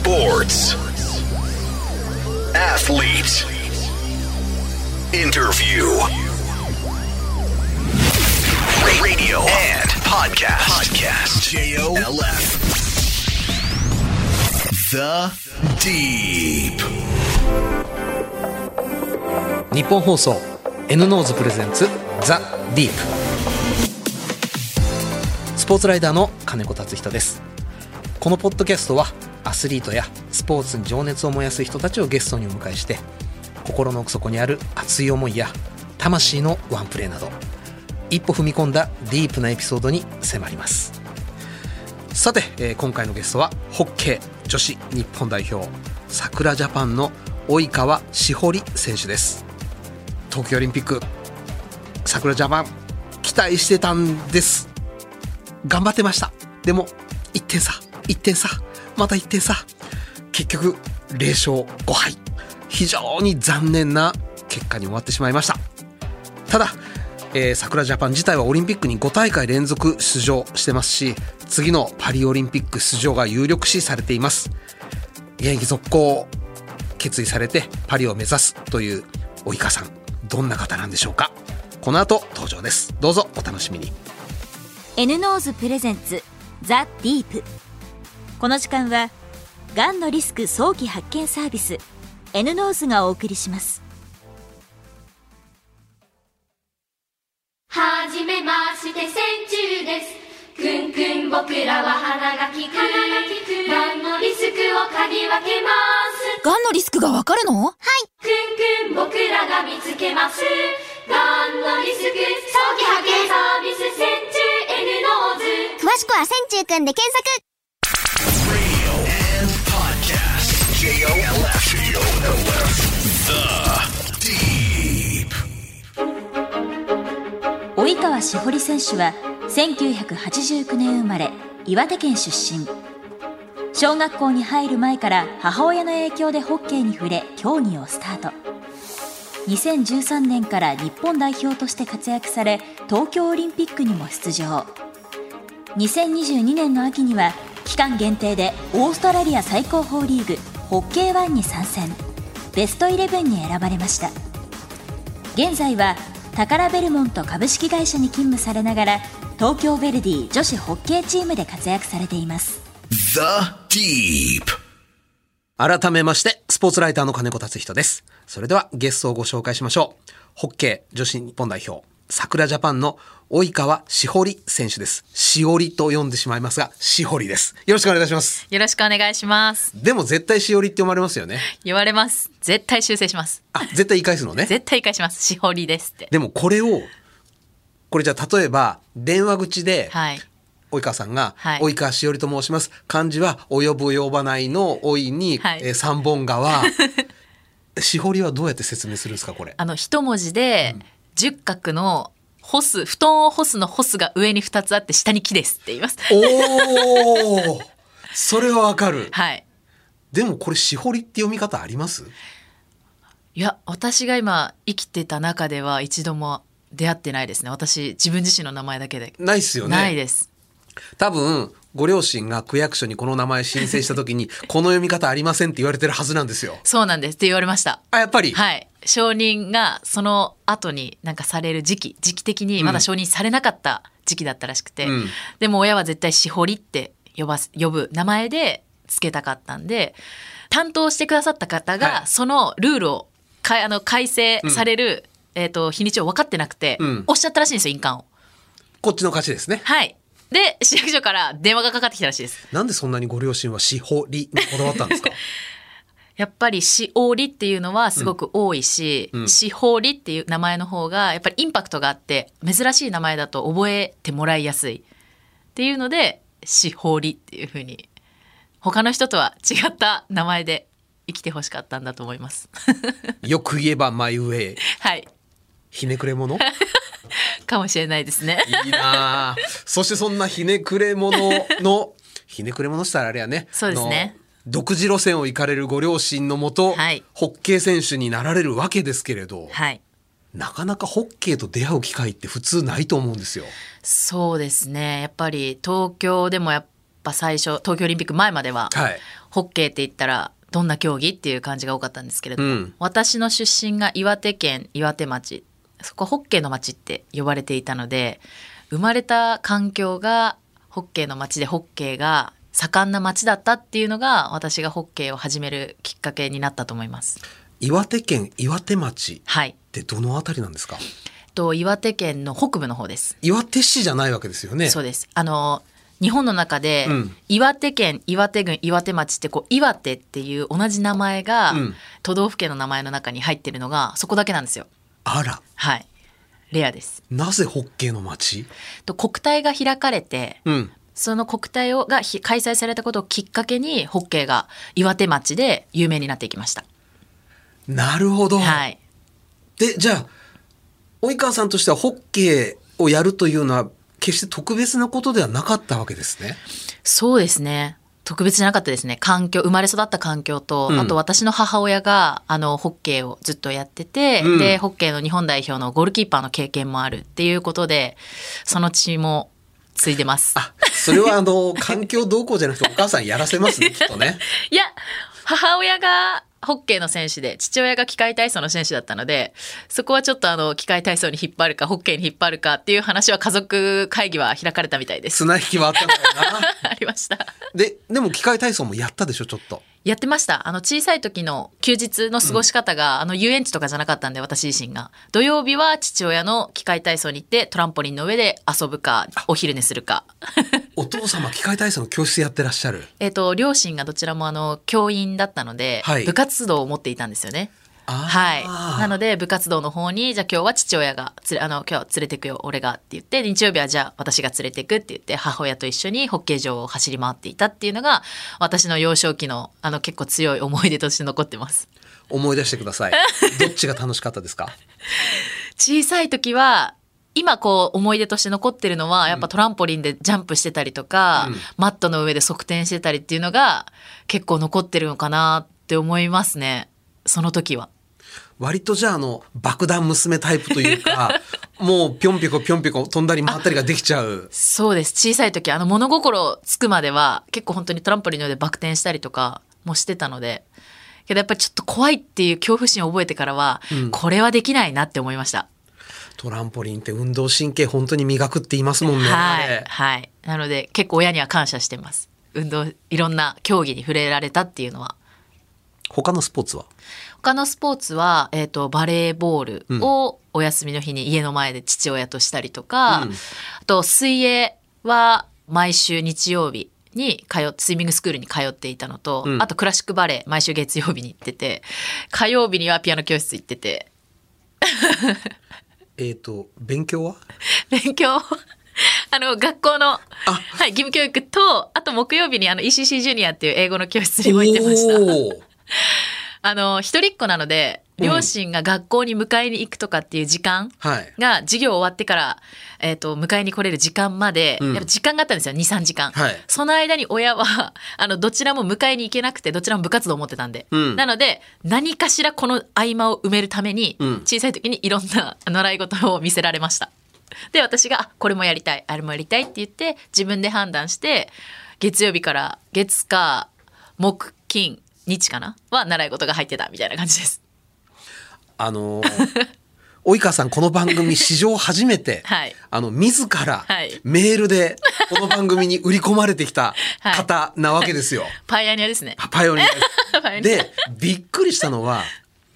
Sports. Athlete. Interview. Radio and podcast. Podcast. J-O-L-F. The Deep. 日本放送 N ノーズプレゼンツザ・ディープスポーツライダーの金子達人ですこのポッドキャストはアスリートやスポーツに情熱を燃やす人たちをゲストにお迎えして心の奥底にある熱い思いや魂のワンプレーなど一歩踏み込んだディープなエピソードに迫ります。さて、えー今回のゲストはホッケー女子日本代表桜ジャパンの及川志保里選手です。東京オリンピック桜ジャパン期待してたんです。頑張ってました。でも1点差1点差。また1点差結局0勝5敗。非常に残念な結果に終わってしまいました。ただ、えー、桜ジャパン自体はオリンピックに5大会連続出場してますし次のパリオリンピック出場が有力視されています。現役続行決意されてパリを目指すという及川さんどんな方なんでしょうか？この後登場です。どうぞお楽しみに。 N-NOSE presents The Deep。この時間はがんのリスク早期発見サービス N ノーズがお送りします。はじめまして線虫です。くんくん僕らは鼻が利く。がんのリスクを嗅ぎ分けます。がんのリスクがわかるの？はい。くんくん僕らが見つけます。がんのリスク早期発見サービス千中 N ノーズ。詳しくは線虫くんで検索及川志保里選手は1989年生まれ岩手県出身。小学校に入る前から母親の影響でホッケーに触れ競技をスタート。2013年から日本代表として活躍され東京オリンピックにも出場。2022年の秋には期間限定でオーストラリア最高峰リーグホッケーワンに参戦。ベストイレブンに選ばれました。現在はタカラベルモント株式会社に勤務されながら東京ヴェルディ女子ホッケーチームで活躍されています。The Deep. 改めましてスポーツライターの金子達人です。それではゲストをご紹介しましょう。ホッケー女子日本代表桜ジャパンの及川志保里選手ですしおりと読んでしまいますがしほりですよろしくお願いしますよろしくお願いします。でも絶対しおりって読まれますよね言われます。絶対修正します。あ絶対言い返すのね 絶対返します。しほりですって。でもこれをこれじゃあ例えば電話口ではい。及川さんが、はい及川しおりと申します漢字は及ぶ及ばないの及いに、はいえー三本川しほりはどうやって説明するんですかこれ？あの、一文字で、十角の干す、布団を干すの干すが上に二つあって下に木ですって言います。おおそれはわかるはい。でもこれしほりって読み方あります？いや、私が今生きてた中では一度も出会ってないですね。私、自分自身の名前だけで。ないっすよねないです。多分ご両親が区役所にこの名前申請した時に この読み方ありませんって言われてるはずなんですよそうなんですって言われました。あやっぱり、はい。承認がその後になんかされる時期、時期的にまだ承認されなかった時期だったらしくて、うんでも親は絶対しほりって呼ばす、呼ぶ名前で付けたかったんで、担当してくださった方はいがそのルールをかあの改正される、えっ、と、日にちを分かってなくて、うんおっしゃったらしいんですよ、印鑑を。こっちの勝ちですねはい。で、市役所から電話がかかってきたらしいです。なんでそんなにご両親はしほりにこだわったんですか？やっぱりしおりっていうのはすごく多いし、うんしほりっていう名前の方がやっぱりインパクトがあって珍しい名前だと覚えてもらいやすいっていうのでしほりっていうふうに他の人とは違った名前で生きてほしかったんだと思います。よく言えばマイウェイはい。ひねくれ者？かもしれないですね。いいなあそしてそんなひねくれ者の ひねくれ者したらあれやねそうですね独自路線を行かれるご両親のもと、はいホッケー選手になられるわけですけれど、はい。なかなかホッケーと出会う機会って普通ないと思うんですよ。そうですね。やっぱり東京でもやぱ最初東京オリンピック前までは、はいホッケーって言ったらどんな競技っていう感じが多かったんですけれども、うん私の出身が岩手県岩手町そこホッケーの町って呼ばれていたので生まれた環境がホッケーの町でホッケーが盛んな町だったっていうのが私がホッケーを始めるきっかけになったと思います。岩手県岩手町はい。ってどのあたりなんですか？と岩手県の北部の方です。岩手市じゃないわけですよねそうです。あの日本の中で、うん岩手県岩手郡岩手町ってこう岩手っていう同じ名前が、うん都道府県の名前の中に入ってるのがそこだけなんですよ。あらはい。レアです。なぜホッケーの町と国体が開かれて、うんその国体をがひ開催されたことをきっかけにホッケーが岩手町で有名になっていきました。なるほど、はい。でじゃあ及川さんとしてはホッケーをやるというのは決して特別なことではなかったわけですねそうですね。特別じゃなかったですね。環境、生まれ育った環境と、うんあと私の母親が、あの、ホッケーをずっとやってて、うんで、ホッケーの日本代表のゴールキーパーの経験もあるっていうことで、その血もついてます。あそれはあの環境動向じゃなくてお母さんやらせますねきっとね いや、母親がホッケーの選手で、父親が機械体操の選手だったので、そこはちょっとあの、機械体操に引っ張るか、ホッケーに引っ張るかっていう話は家族会議は開かれたみたいです。綱引きはあったんだよな ありました。ででも機械体操もやったでしょちょっとやってました。あの、小さい時の休日の過ごし方が、あの、遊園地とかじゃなかったんで、私自身が。土曜日は父親の機械体操に行って、トランポリンの上で遊ぶか、お昼寝するか。お父様機械体操の教室やってらっしゃる？えっと、両親がどちらもあの、教員だったので、はい部活動を持っていたんですよね。はい。なので、部活動の方に、じゃあ今日は父親がつれ、あの、今日は連れてくよ、俺がって言って、日曜日はじゃあ私が連れてくって言って、母親と一緒にホッケー場を走り回っていたっていうのが、私の幼少期の、あの、結構強い思い出として残ってます。思い出してください どっちが楽しかったですか？小さい時は今こう思い出として残ってるのはやっぱトランポリンでジャンプしてたりとか、うんマットの上で側転してたりっていうのが結構残ってるのかなって思いますねその時は。割とじゃああの爆弾娘タイプというか もうぴょんぴょこぴょんぴょこ飛んだり回ったりができちゃうそうです小さい時あの物心つくまでは結構本当にトランポリンの上でバク転したりとかもしてたのでけどやっぱりちょっと怖いっていう恐怖心を覚えてからは、うんこれはできないなって思いました。トランポリンって運動神経本当に磨くって言いますもんね。あはいれ、はい。なので結構親には感謝してます。運動いろんな競技に触れられたっていうのは。他のスポーツは？他のスポーツは、えー、とバレーボールをお休みの日に家の前で父親としたりとか、うん。あと水泳は毎週日曜日に通っスイミングスクールに通っていたのと、うん。あとクラシックバレエ毎週月曜日に行ってて火曜日にはピアノ教室行ってて。えっ、と勉強は？勉強？あの学校の、はい、義務教育とあと木曜日にあの ECC ジュニアっていう英語の教室にも行ってました。あの一人っ子なのでうん。両親が学校に迎えに行くとかっていう時間はい。が授業終わってから、えー、と迎えに来れる時間まで、うん。やっぱ時間があったんですよ。23時間、はい。その間に親は あのどちらも迎えに行けなくてどちらも部活動を持ってたんで、うん。なので何かしらこの合間を埋めるために、うん。小さい時にいろんな 習い事を見せられました。で私があこれもやりたい。あれもやりたいって言って自分で判断して月曜日から月火木金日かな？は習い事が入ってたみたいな感じです。あのー及川さんこの番組史上初めて、はい。あの自らはい。メールでこの番組に売り込まれてきた 方なわけですよ。パイオニアですね。パイオニアパイオニア。でびっくりしたのは、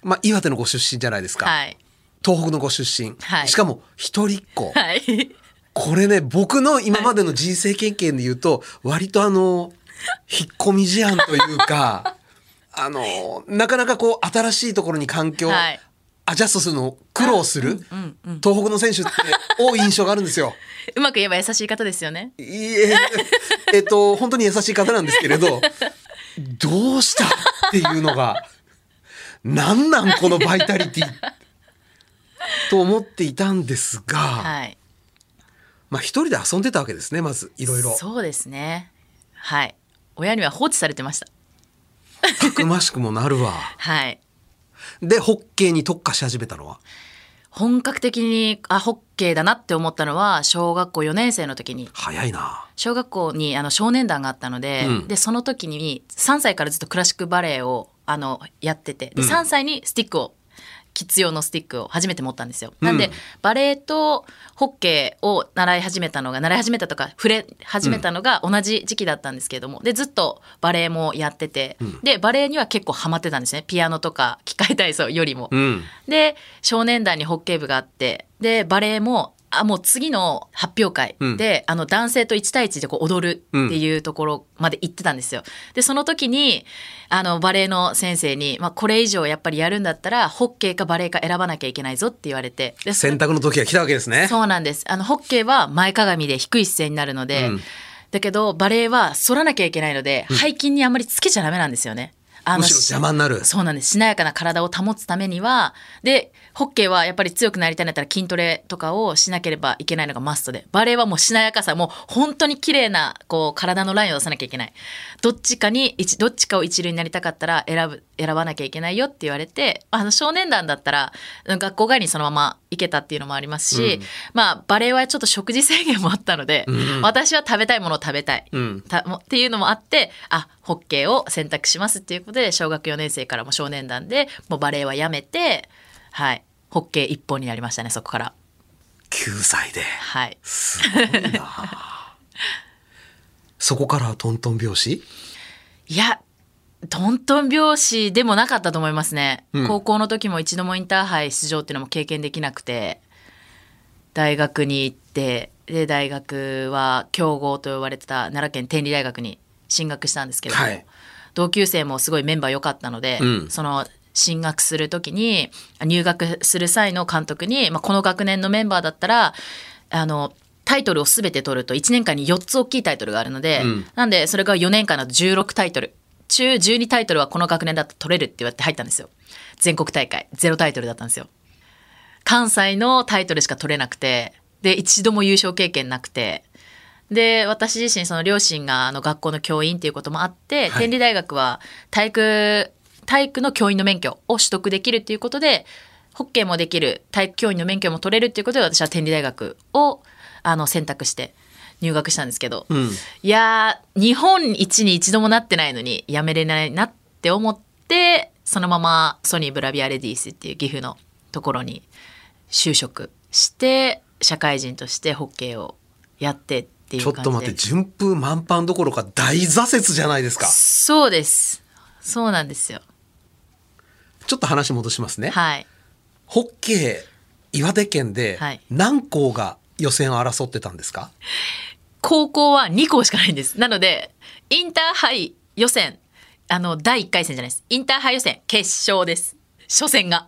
まあ、岩手のご出身じゃないですか、はい。東北のご出身、はい。しかも一人っ子、はい。これね僕の今までの人生経験で言うと割とあの引っ込み思案というかあのなかなかこう新しいところに環境、はいアジャストするのを苦労する、東北の選手って多い印象があるんですよ。うまく言えば優しい方ですよね。いええっと本当に優しい方なんですけれどどうしたっていうのがなんなんこのバイタリティと思っていたんですが、はい。まあ一人で遊んでたわけですねまずいろいろそうですね。はい。親には放置されてました。たくましくもなるわ。はい。でホッケーに特化し始めたのは？本格的にあホッケーだなって思ったのは小学校4年生の時に早いな。小学校にあの少年団があったので,、うんでその時に3歳からずっとクラシックバレエをあのやっててでうん3歳にスティックをキッズ用のスティックを初めて持ったんですよ。うんなんでバレエとホッケーを習い始めたのが習い始めたとか触れ始めたのが同じ時期だったんですけれども、でずっとバレエもやってて、でバレエには結構ハマってたんですねピアノとか機械体操よりも。うん。で少年団にホッケー部があってでバレエもあもう次の発表会で、あの男性と1対1でこう踊るっていうところまで行ってたんですよ。でその時にあのバレエの先生に、まあ、これ以上やっぱりやるんだったらホッケーかバレエか選ばなきゃいけないぞって言われてで選択の時が来たわけですね。そうなんですあのホッケーは前かがみで低い姿勢になるので、うんだけどバレエは反らなきゃいけないので、背筋にあんまりつけちゃダメなんですよね。あむしろ邪魔になる。そうなんです。しなやかな体を保つためには、で、ホッケーはやっぱり強くなりたいんだったら筋トレとかをしなければいけないのがマストで、バレエはもうしなやかさ、もう本当に綺麗な、こう、体のラインを出さなきゃいけない。どっちかに、一どっちかを一流になりたかったら選ぶ、選ばなきゃいけないよって言われて、あの、少年団だったら、学校帰りにそのまま行けたっていうのもありますし、まあ、バレエはちょっと食事制限もあったので、私は食べたいものを食べたい。うん。たもっていうのもあってあホッケーを選択しますっていうことで小学4年生からも少年団でもうバレエはやめてはいホッケー一本になりましたねそこから。9歳で。はい。すごいな。そこからはトントン拍子？いやトントン拍子でもなかったと思いますね、うん。高校の時も一度もインターハイ出場っていうのも経験できなくて大学に行ってで大学は強豪と呼ばれてた奈良県天理大学に進学したんですけども、はい。同級生もすごいメンバー良かったので、うん。その進学する時に入学する際の監督に、まあ、この学年のメンバーだったらあのタイトルを全て取ると1年間に4つ大きいタイトルがあるので、うん。なんでそれが4年間だと16タイトル。中12タイトルはこの学年だと取れるって言われて入ったんですよ。全国大会。ゼロタイトルだったんですよ。関西のタイトルしか取れなくてで一度も優勝経験なくてで私自身その両親があの学校の教員っていうこともあって、はい。天理大学は体育体育の教員の免許を取得できるっていうことでホッケーもできる体育教員の免許も取れるっていうことで私は天理大学をあの選択して入学したんですけど、うん。いやー日本一に一度もなってないのにやめれないなって思ってそのままソニーブラビアレディースっていう岐阜のところに就職して社会人としてホッケーをやってっていうちょ感じでっと待って、順風満帆どころか大挫折じゃないですか。そうですそうなんですよちょっと話戻しますね。はい。ホッケー、岩手県ではい。何校が予選を争ってたんですか、高校は2校しかないんです。なのでインターハイ予選あの第1回戦じゃないです。インターハイ予選決勝です。初戦が。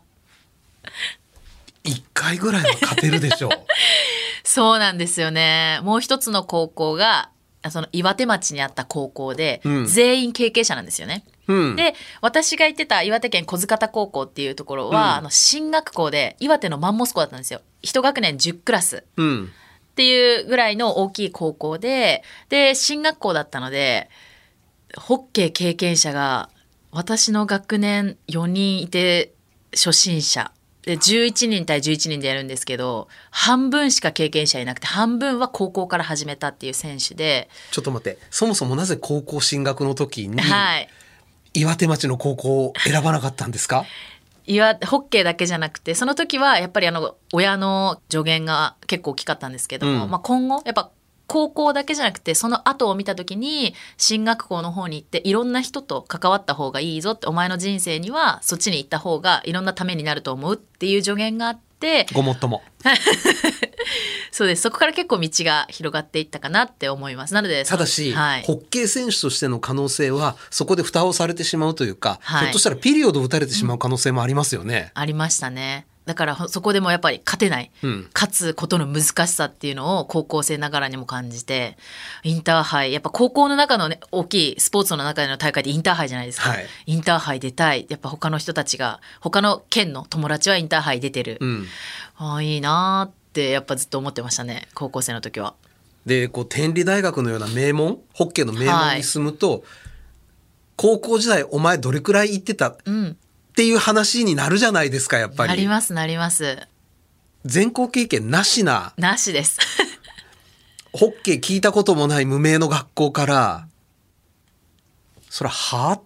一回ぐらいは勝てるでしょう。そうなんですよね。もう一つの高校が、その岩手町にあった高校で、うん全員経験者なんですよね。うん。で、私が行ってた岩手県小塚田高校っていうところは、うんあの、進学校で岩手のマンモス校だったんですよ。一学年10クラスうん。っていうぐらいの大きい高校で、で、進学校だったので、ホッケー経験者が、私の学年4人いて、初心者。で、11人対11人でやるんですけど、半分しか経験者いなくて、半分は高校から始めたっていう選手で、ちょっと待って、そもそもなぜ高校進学の時にはい。岩手町の高校を選ばなかったんですか？いわホッケーだけじゃなくてその時はやっぱりあの親の助言が結構大きかったんですけども、うん。まあ、今後やっぱ高校だけじゃなくてその後を見た時に進学校の方に行っていろんな人と関わった方がいいぞってお前の人生にはそっちに行った方がいろんなためになると思うっていう助言があってごもっとも。そうですそこから結構道が広がっていったかなって思いますなのでただし、はい、ホッケー選手としての可能性はそこで蓋をされてしまうというか、はいひょっとしたらピリオドを打たれてしまう可能性もありますよね。ありましたね。だからほそこでもやっぱり勝てない、うん。勝つことの難しさっていうのを高校生ながらにも感じてインターハイやっぱ高校の中のね大きいスポーツの中での大会ってインターハイじゃないですか、はい。インターハイ出たい。やっぱ他の人たちが他の県の友達はインターハイ出てる、うん、ああいいなーってやっぱずっと思ってましたね高校生の時は。でこう天理大学のような名門ホッケーの名門に住むと、高校時代お前どれくらい行ってた？っうん、ていう話になるじゃないですかやっぱり。なりますなります。全校経験なしな、なしです。ホッケー聞いたこともない無名の学校から、そら、はぁっ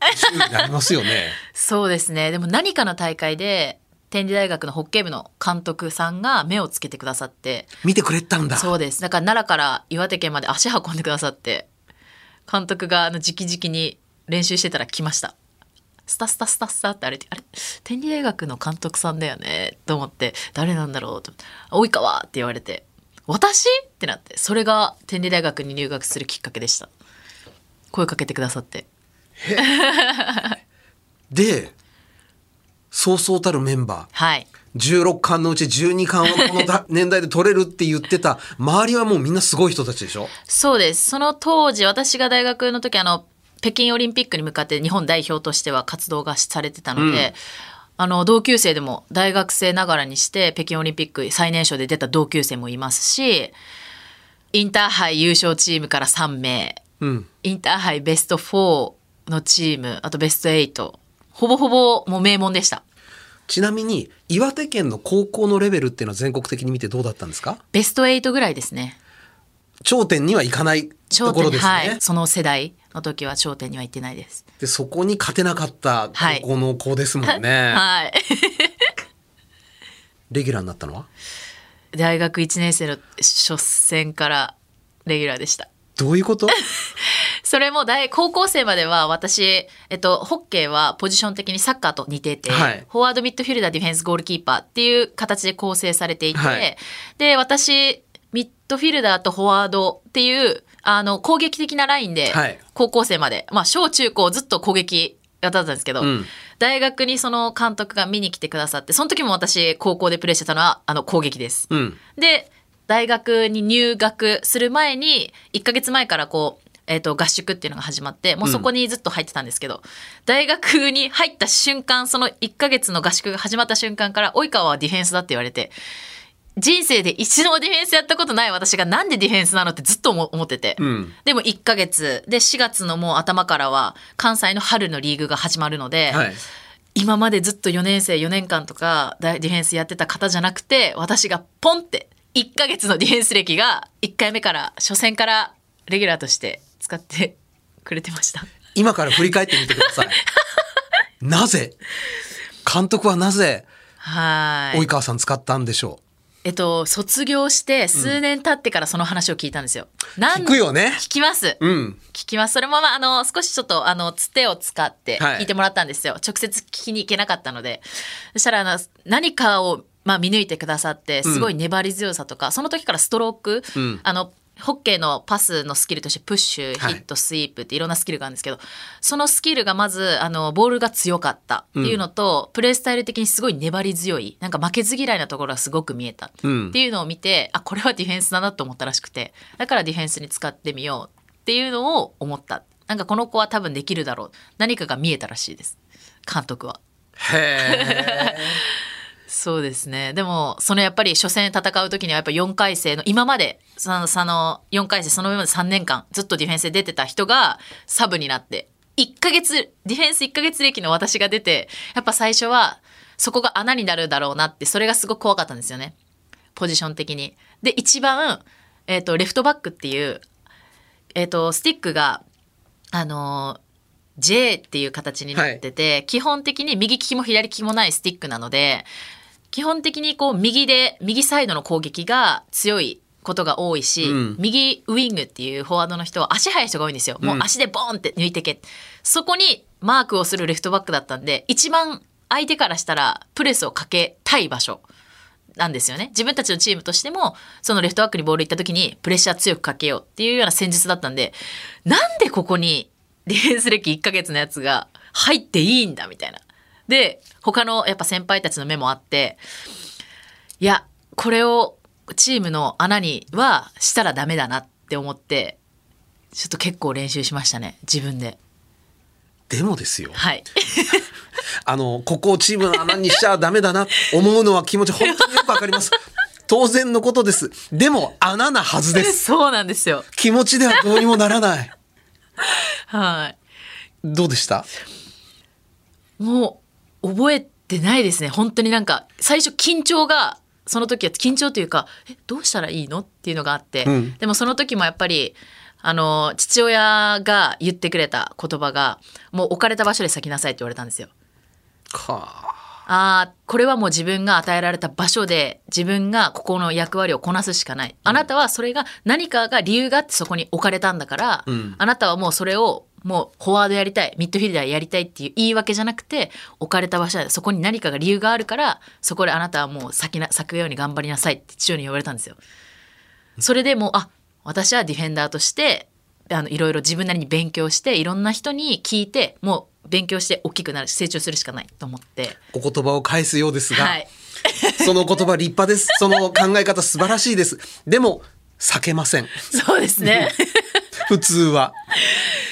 てなりますよね。そうですね。でも何かの大会で、天理大学のホッケー部の監督さんが目をつけてくださって、見てくれたんだ。そうです。だから奈良から岩手県まで足運んでくださって、監督があの直々に練習してたら来ました。スタスタスタスタって歩いて、あれ天理大学の監督さんだよねと思って、誰なんだろうと思って、あ及川って言われて、私？ってなって、それが天理大学に入学するきっかけでした。声かけてくださって。で、そうそうたるメンバー。はい。16巻のうち12巻をこのだ年代で取れるって言ってた周りはもうみんなすごい人たちでしょ？そうです。その当時、私が大学の時、あの、北京オリンピックに向かって日本代表としては活動がされてたので、あの、同級生でも大学生ながらにして北京オリンピック最年少で出た同級生もいますし、インターハイ優勝チームから3名、うんインターハイベスト4のチーム、あとベスト8、ほぼほぼもう名門でした。ちなみに岩手県の高校のレベルっていうのは全国的に見てどうだったんですか？ベスト8ぐらいですね。頂点にはいかない頂ところですね、はい。その世代の時は頂点には行ってないです。でそこに勝てなかった高校の子ですもんね、はい。レギュラーになったのは？大学1年生の初戦からレギュラーでした。どういうこと？それも大高校生までは私、えっと、ホッケーはポジション的にサッカーと似てて、はいフォワードミッドフィルダーディフェンスゴールキーパーっていう形で構成されていて、はいで私ミッドフィルダーとフォワードっていうあの攻撃的なラインではい。高校生まで、まあ小中高ずっと攻撃だったんですけど、うん。大学にその監督が見に来てくださってその時も私高校でプレーしてたのはあの攻撃です。うん。で大学に入学する前に1ヶ月前からこう、えー、と合宿っていうのが始まってもうそこにずっと入ってたんですけど、大学に入った瞬間その1ヶ月の合宿が始まった瞬間から及川はディフェンスだって言われて人生で一度もディフェンスやったことない私がなんでディフェンスなのってずっと思思ってて、うん。でも1ヶ月。で4月のもう頭からは関西の春のリーグが始まるので、はい。今までずっと4年生4年間とかディフェンスやってた方じゃなくて私がポンって1ヶ月のディフェンス歴が1回目から初戦からレギュラーとして使ってくれてました。今から振り返ってみてください。なぜ？監督はなぜはい。及川さん使ったんでしょえっと卒業して数年経ってからその話を聞いたんですよ、うなん聞くよね。聞きます、うん。聞きます。それもまああの少しちょっとあのつてを使ってはい。聞いてもらったんですよ、直接聞きに行けなかったので。そしたらあの何かをまあ見抜いてくださってすごい粘り強さとか、その時からストローク、うん。あのホッケーのパスのスキルとしてプッシュ、はいヒットスイープっていろんなスキルがあるんですけどそのスキルがまずあのボールが強かったっていうのと、プレースタイル的にすごい粘り強いなんか負けず嫌いなところがすごく見えた。うん。っていうのを見てあこれはディフェンスだなと思ったらしくてだからディフェンスに使ってみようっていうのを思った。なんかこの子は多分できるだろう。何かが見えたらしいです。監督は。へえそうですね。でもそのやっぱり初戦戦う時にはやっぱ4回生の今までそのその4回生その上まで3年間ずっとディフェンスで出てた人がサブになって1ヶ月ディフェンス1ヶ月歴の私が出てやっぱ最初はそこが穴になるだろうなってそれがすごく怖かったんですよね。ポジション的に。で一番、えー、とレフトバックっていう、えー、とスティックがあのー J っていう形になってて、基本的に右利きも左利きもないスティックなので基本的にこう右で右サイドの攻撃が強いことが多いし、うん右ウィングっていうフォワードの人は足速い人が多いんですよ。もう足でボーンって抜いてけ。そこにマークをするレフトバックだったんで一番相手からしたらプレスをかけたい場所。なんですよね。自分たちのチームとしても、そのレフトバックにボール行った時にプレッシャー強くかけようっていうような戦術だったんで、なんでここにディフェンス歴1ヶ月のやつが入っていいんだみたいな。で、他のやっぱ先輩たちの目もあって、いや、これをチームの穴にはしたらダメだなって思って、ちょっと結構練習しましたね。自分で。でもですよはい。あのここをチームの穴にしちゃダメだな思うのは気持ち 本当によくわかります当然のことですでも穴なはずです そうなんですよ。気持ちではどうにもならないはい。どうでした？もう覚えてないですね。本当になんか最初緊張がその時は緊張というかえどうしたらいいのっていうのがあって、うん。でもその時もやっぱりあの父親が言ってくれた言葉がもう置かれた場所で咲きなさいって言われたんですよ。かあ。あこれはもう自分が与えられた場所で自分がここの役割をこなすしかない。あなたはそれが何かが理由があってそこに置かれたんだから、ん。あなたはもうそれをもうフォワードやりたいミッドフィルダーやりたいっていう言い訳じゃなくて置かれた場所でそこに何かが理由があるからそこであなたはもう咲きな咲くように頑張りなさいって父親に言われたんですよ。それでもうあ私はディフェンダーとしてあのいろいろ自分なりに勉強していろんな人に聞いてもう勉強して大きくなる成長するしかないと思って。お言葉を返すようですが、はい その言葉立派です。その考え方素晴らしいです。でも、避けません。そうですね。普通は。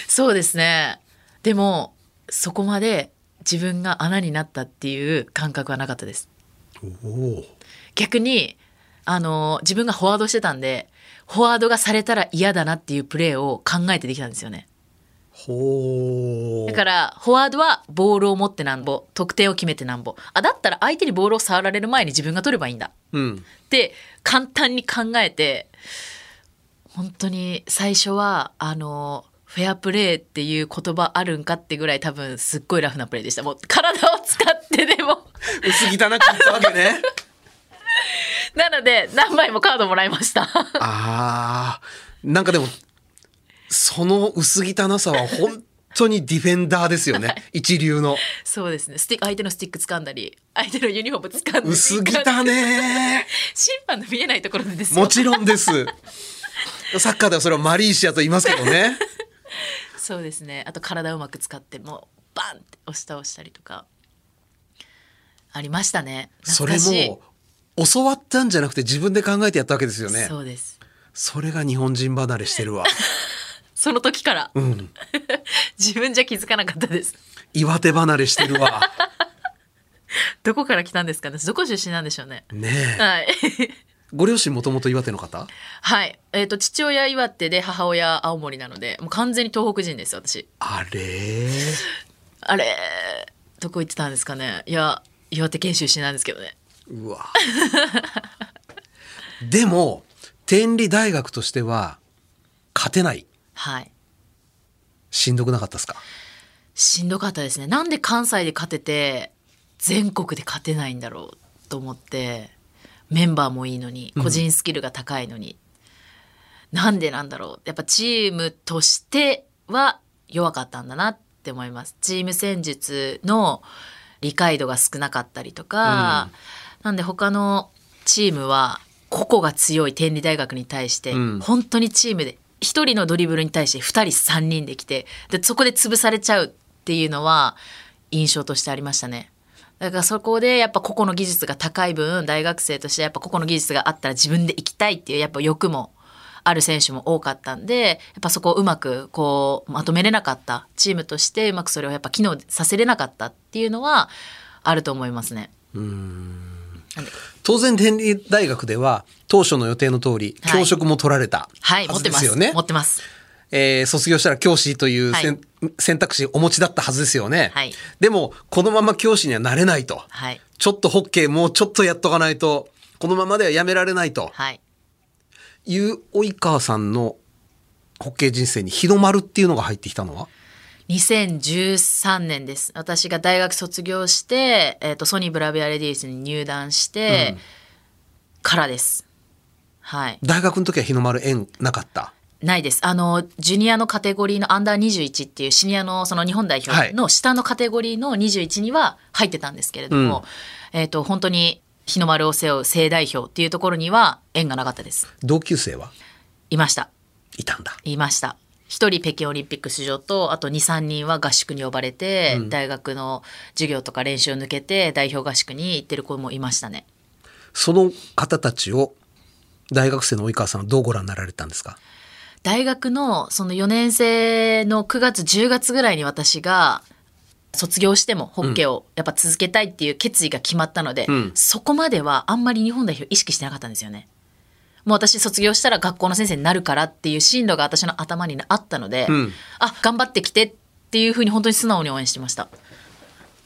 そうですね。でも、そこまで自分が穴になったっていう感覚はなかったです。逆に、あの、自分がフォワードしてたんで、フォワードがされたら嫌だなっていうプレーを考えてできたんですよね。ほう。だから、フォワードはボールを持ってなんぼ、得点を決めてなんぼ。あ、だったら相手にボールを触られる前に自分が取ればいいんだ。うん。って簡単に考えて本当に最初はあのフェアプレーっていう言葉あるんかってぐらい多分すっごいラフなプレーでしたもう体を使ってでも薄汚く言ったわけね。なので何枚もカードもらいましたああ。なんかでも、その薄汚さは本当にディフェンダーですよね。一流の。そうですねスティック相手のスティック掴んだり相手のユニフォーム掴んだり薄汚ね 審判の見えないところでですよもちろんです。サッカーではそれはマリーシアと言いますけどね。そうですねあと体をうまく使ってもうバンって押し倒したりとかありましたねそれも教わったんじゃなくて自分で考えてやったわけですよね。そうですそれが日本人離れしてるわ。その時から、うん。自分じゃ気づかなかったです岩手離れしてるわ。どこから来たんですかねどこ出身なんでしょうねねえ。はいご両親もともと岩手の方？はい。えっ、と父親岩手で母親青森なのでもう完全に東北人です私。あれ？あれ？どこ行ってたんですかね。いや岩手県出身なんですけどね。うわ。でも、天理大学としては、勝てない。はい。しんどくなかったですか？しんどかったですね。なんで関西で勝てて全国で勝てないんだろうと思ってメンバーもいいのに個人スキルが高いのに、なんでなんだろう。やっぱチームとしては弱かったんだなって思います。チーム戦術の理解度が少なかったりとか、なんで他のチームは個々が強い天理大学に対して、うん。本当にチームで一人のドリブルに対して二人三人で来てでそこで潰されちゃうっていうのは印象としてありましたね。だからそこでやっぱ個々の技術が高い分大学生としてやっぱ個々の技術があったら自分で行きたいっていうやっぱ欲もある選手も多かったんでやっぱそこをうまくこうまとめれなかったチームとしてうまくそれをやっぱ機能させれなかったっていうのはあると思いますね。当然天理大学では当初の予定の通りはい教職も取られたはい、持はってますす。でよね。持ってます。えー卒業したら教師というはい選,、選択肢お持ちだったはずですよね。はいでもこのまま教師にはなれないと。はい。ちょっとホッケーもうちょっとやっとかないとこのままではやめられないとはい。いう及川さんのホッケー人生に日の丸っていうのが入ってきたのは？2013年です。私が大学卒業して、えっ、と、ソニーブラビアレディースに入団して、からです。はい。大学の時は日の丸縁なかった？ないです。あの、ジュニアのカテゴリーのアンダー21っていうシニアのその日本代はい表の下のカテゴリーの21には入ってたんですけれども、えっ、と、本当に日の丸を背負う正代表っていうところには縁がなかったです。同級生は？いました。いたんだ。いました。一人北京オリンピック出場とあと23人は合宿に呼ばれて、大学の授業とか練習を抜けて代表合宿に行ってる子もいましたね。その方たちを大学生の及川さんはどうご覧になられたんですか？大学のその4年生の9月10月ぐらいに私が卒業してもホッケーをやっぱ続けたいっていう決意が決まったので、ん。そこまではあんまり日本代表意識してなかったんですよね。もう私卒業したら学校の先生になるからっていう進路が私の頭にあったので、ん。あ頑張ってきてっていうふうに本当に素直に応援してました。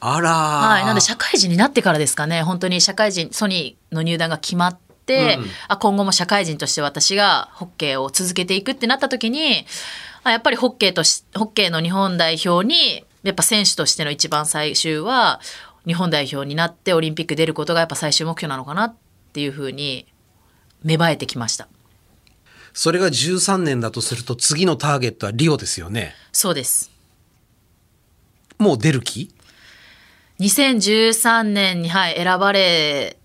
あらー。はい、なんで社会人になってからですかね。本当に社会人ソニーの入団が決まって、うんあ今後も社会人として私がホッケーを続けていくってなった時にあやっぱりホッケーとしホッケーの日本代表にやっぱ選手としての一番最終は日本代表になってオリンピック出ることがやっぱ最終目標なのかなっていうふうに芽生えてきました。それが13年だとすると次のターゲットはリオですよね。そうです。もう出る気？2013年に、はい、選ばれ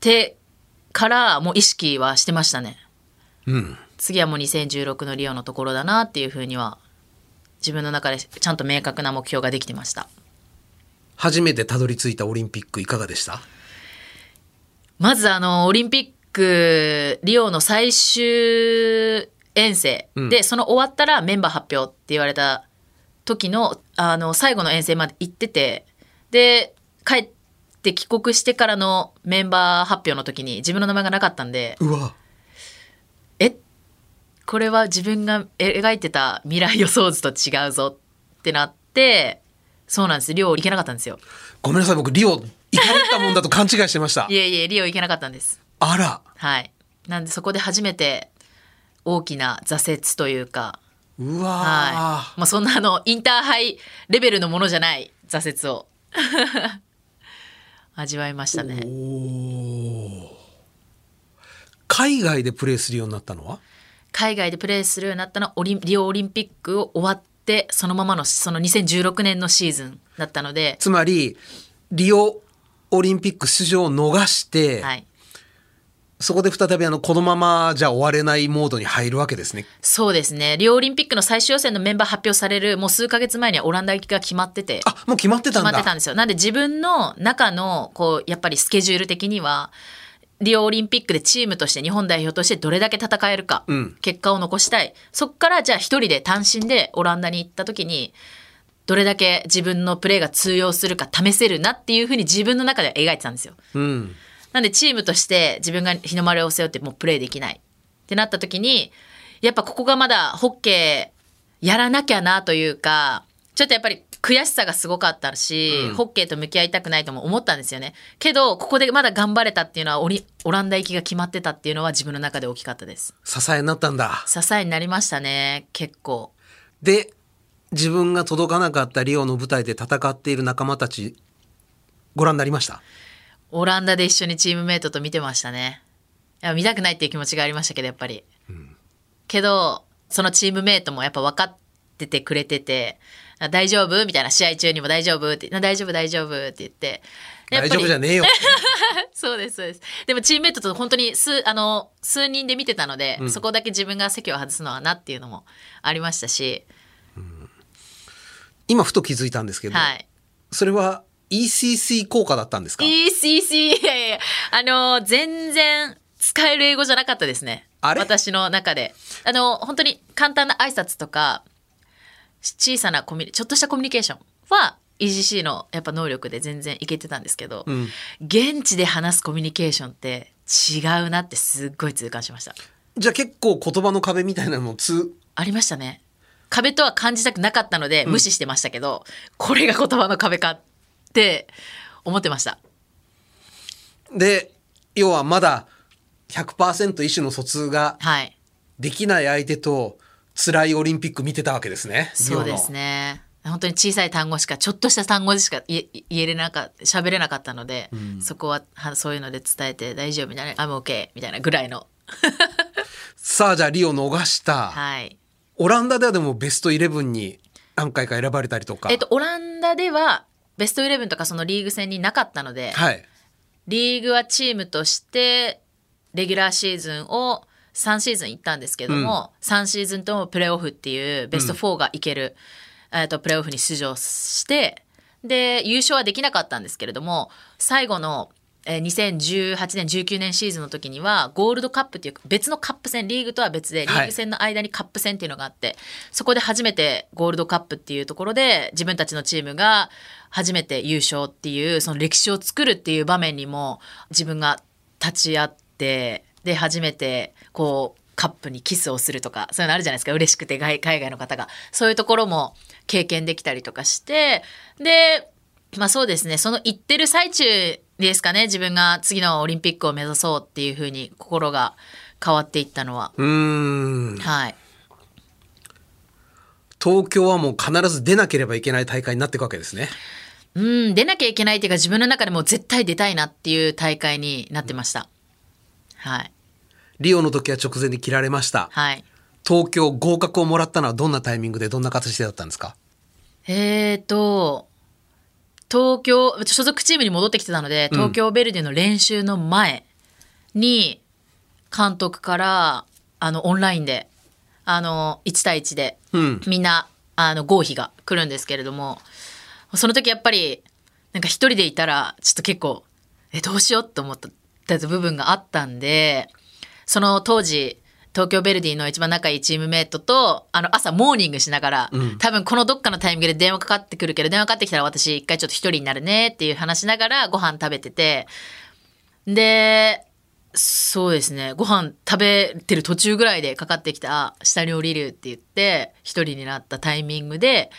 てからもう意識はしてましたね。うん。次はもう2016のリオのところだなっていうふうには自分の中でちゃんと明確な目標ができてました。初めてたどり着いたオリンピックいかがでした？まずあのオリンピックリオの最終遠征。うん。で、その終わったらメンバー発表って言われた時のあの最後の遠征まで行ってて。で帰って帰国してからのメンバー発表の時に自分の名前がなかったんでうわ。え？これは自分が描いてた未来予想図と違うぞってなってそうなんです。リオ行けなかったんですよ。ごめんなさい、僕リオ行かれたもんだと勘違いしてました。い。えいえリオ行けなかったんです。あら。はい。なんでそこで初めて大きな挫折というかうわー、はい。まあそんなあのインターハイレベルのものじゃない挫折を味わいましたね。海外でプレーするようになったのは？海外でプレーするようになったのはオリンリオオリンピックを終わってそのままのその2016年のシーズンだったので、つまりリオオリンピック出場を逃して、はい、そこで再びあのこのままじゃ終われないモードに入るわけですね。そうですねリオオリンピックの最終予選のメンバー発表されるもう数ヶ月前にはオランダ行きが決まっててあもう決まってたんだ。決まってたんですよなんで自分の中のこうやっぱりスケジュール的にはリオオリンピックでチームとして日本代表としてどれだけ戦えるか、うん結果を残したいそっからじゃあ一人で単身でオランダに行った時にどれだけ自分のプレーが通用するか試せるなっていうふうに自分の中では描いてたんですよ。うん。なんでチームとして自分が日の丸を背負ってもうプレーできないってなった時にやっぱここがまだホッケーやらなきゃなというかちょっとやっぱり悔しさがすごかったし、ホッケーと向き合いたくないとも思ったんですよね。けどここでまだ頑張れたっていうのはオリオランダ行きが決まってたっていうのは自分の中で大きかったです。支えになったんだ。支えになりましたね結構。で自分が届かなかったリオの舞台で戦っている仲間たちご覧になりました？オランダで一緒にチームメイトと見てましたね。いや見たくないっていう気持ちがありましたけど、やっぱり。けど、そのチームメイトもやっぱ分かっててくれてて、あ大丈夫みたいな試合中にも大丈夫って、あ大丈夫大丈夫って言って。大丈夫じゃねえよ。そうです、そうです。でもチームメイトと本当に数、あの、数人で見てたので、そこだけ自分が席を外すのはなっていうのもありましたし、今ふと気づいたんですけど、はい。それは ECC 効果だったんですか？ECC、いやいやあの、全然使える英語じゃなかったですね。私の中で。あの、本当に簡単な挨拶とか、小さなコミュニ、ちょっとしたコミュニケーションは、EGC のやっぱ能力で全然いけてたんですけど、ん現地で話すコミュニケーションって違うなってすっごい痛感しました。じゃあ結構言葉の壁みたいなのもつありましたね。壁とは感じたくなかったので無視してましたけど、これが言葉の壁かって思ってました。で要はまだ100%意思の疎通がはい。できない相手と辛いオリンピック見てたわけですね。そうですね。本当に小さい単語しか、ちょっとした単語でしか言え言えれなかった、喋れなかったので、そこははそういうので伝えて大丈夫みたいな、I'm okay みたいなぐらいの。さあじゃあリオ逃した。はい。オランダではでもベストイレブンに何回か選ばれたりとか。えっと、オランダでは、ベストイレブンとかそのリーグ戦になかったので、はい。リーグはチームとして、レギュラーシーズンを3シーズン行ったんですけども、3シーズンともプレーオフっていうベスト4がいける、えっとプレーオフに出場してで優勝はできなかったんですけれども最後の、えー2018年19年シーズンの時にはゴールドカップっていう別のカップ戦リーグとは別でリはい。ーグ戦の間にカップ戦っていうのがあって、そこで初めてゴールドカップっていうところで自分たちのチームが初めて優勝っていうその歴史を作るっていう場面にも自分が立ち会ってで初めてこうカップにキスをするとかそういうのあるじゃないですか嬉しくて外海外の方がそういうところも経験できたりとかしてでまあそうですね、その行ってる最中ですかね、自分が次のオリンピックを目指そうっていうふうに心が変わっていったのは。うーん。はい。東京はもう必ず出なければいけない大会になっていくわけですね。うん、出なきゃいけないっていうか自分の中でも絶対出たいなっていう大会になってました。はい。リオの時は直前で切られました。はい。東京合格をもらったのはどんなタイミングでどんな形でだったんですか？えーと、東京、所属チームに戻ってきてたので、東京ベルディの練習の前に、監督から、あの、オンラインで、あの、1対1で、うん。みんな、あの、合否が来るんですけれども、その時やっぱり、なんか一人でいたら、ちょっと結構、え、どうしようと思った部分があったんで、その当時、東京ベルディの一番仲いいチームメイトと、あの、朝モーニングしながら、多分このどっかのタイミングで電話かかってくるけど、電話かかってきたら私一回ちょっと一人になるねっていう話しながらご飯食べてて、で、そうですね。ご飯食べてる途中ぐらいでかかってきた、あ下に降りるって言って、一人になったタイミングで、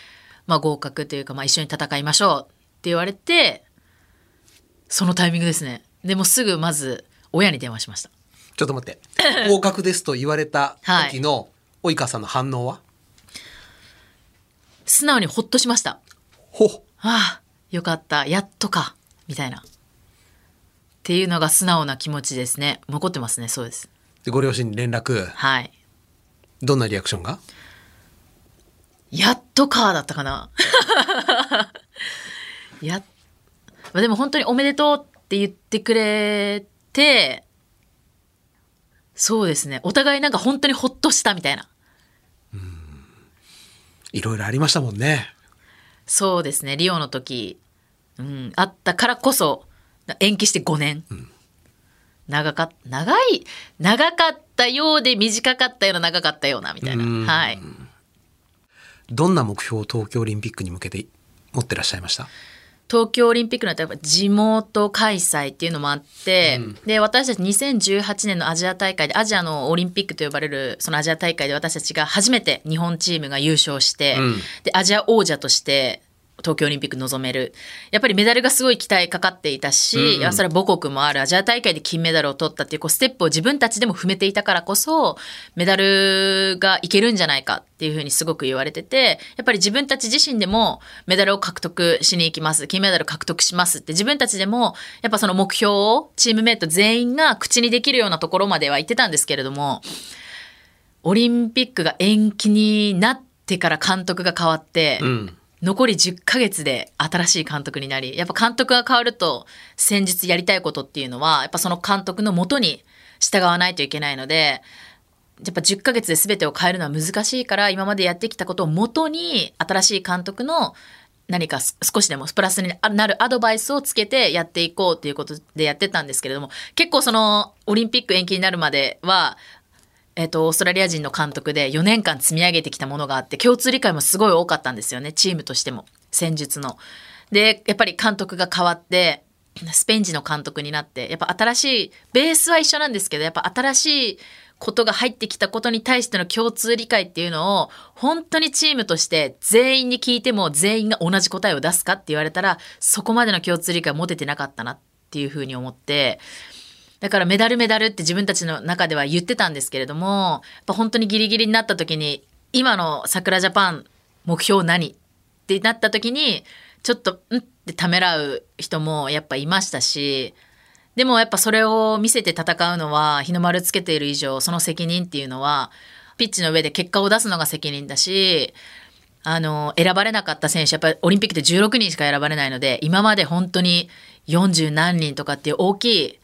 まあ合格というか、まあ一緒に戦いましょうって言われて、そのタイミングですね。でもすぐまず親に電話しました。ちょっと待って。合格ですと言われた時の及川さんの反応は？素直にほっとしました。ほああ、よかった。やっとか。みたいな。っていうのが素直な気持ちですね。残ってますね。そうです。でご両親に連絡。はい。どんなリアクションが？やっとかだったかな。やっ、まあでも本当におめでとうって言ってくれて、そうですね。お互いなんか本当にほっとしたみたいな。いろいろありましたもんね。そうですね。リオの時、うん、あったからこそ、延期して5年。長かっ長い、長かったようで短かったような長かったようなみたいな。うんはい。どんな目標を東京オリンピックに向けて持ってらっしゃいました？東京オリンピックのやっぱ地元開催っていうのもあって、で私たち2018年のアジア大会でアジアのオリンピックと呼ばれるそのアジア大会で私たちが初めて日本チームが優勝して、うん。でアジア王者として東京オリンピック臨める。やっぱりメダルがすごい期待かかっていたし、いやそれは母国もある。アジア大会で金メダルを取ったっていうこうステップを自分たちでも踏めていたからこそメダルがいけるんじゃないかっていうふうにすごく言われててやっぱり自分たち自身でもメダルを獲得しに行きます金メダル獲得しますって自分たちでもやっぱその目標をチームメイト全員が口にできるようなところまでは言ってたんですけれどもオリンピックが延期になってから監督が変わって、うん。残り10ヶ月で新しい監督になり、やっぱ監督が変わると先日やりたいことっていうのは、やっぱその監督のもとに従わないといけないので、やっぱ10ヶ月で全てを変えるのは難しいから、今までやってきたことをもとに新しい監督の何か少しでもプラスになるアドバイスをつけてやっていこうということでやってたんですけれども、結構そのオリンピック延期になるまでは、えっと、オーストラリア人の監督で4年間積み上げてきたものがあって、共通理解もすごい多かったんですよね、チームとしても、戦術の。で、やっぱり監督が変わって、スペイン人の監督になって、やっぱ新しい、ベースは一緒なんですけど、やっぱ新しいことが入ってきたことに対しての共通理解っていうのを、本当にチームとして全員に聞いても全員が同じ答えを出すかって言われたら、そこまでの共通理解を持ててなかったなっていうふうに思って、だからメダルメダルって自分たちの中では言ってたんですけれども、やっぱ本当にギリギリになった時に、今の桜ジャパン目標何？ってなった時に、ちょっと、んってためらう人もやっぱいましたし、でもやっぱそれを見せて戦うのは日の丸つけている以上、その責任っていうのは、ピッチの上で結果を出すのが責任だし、あの、選ばれなかった選手、やっぱりオリンピックで16人しか選ばれないので、今まで本当に40何人とかっていう大きい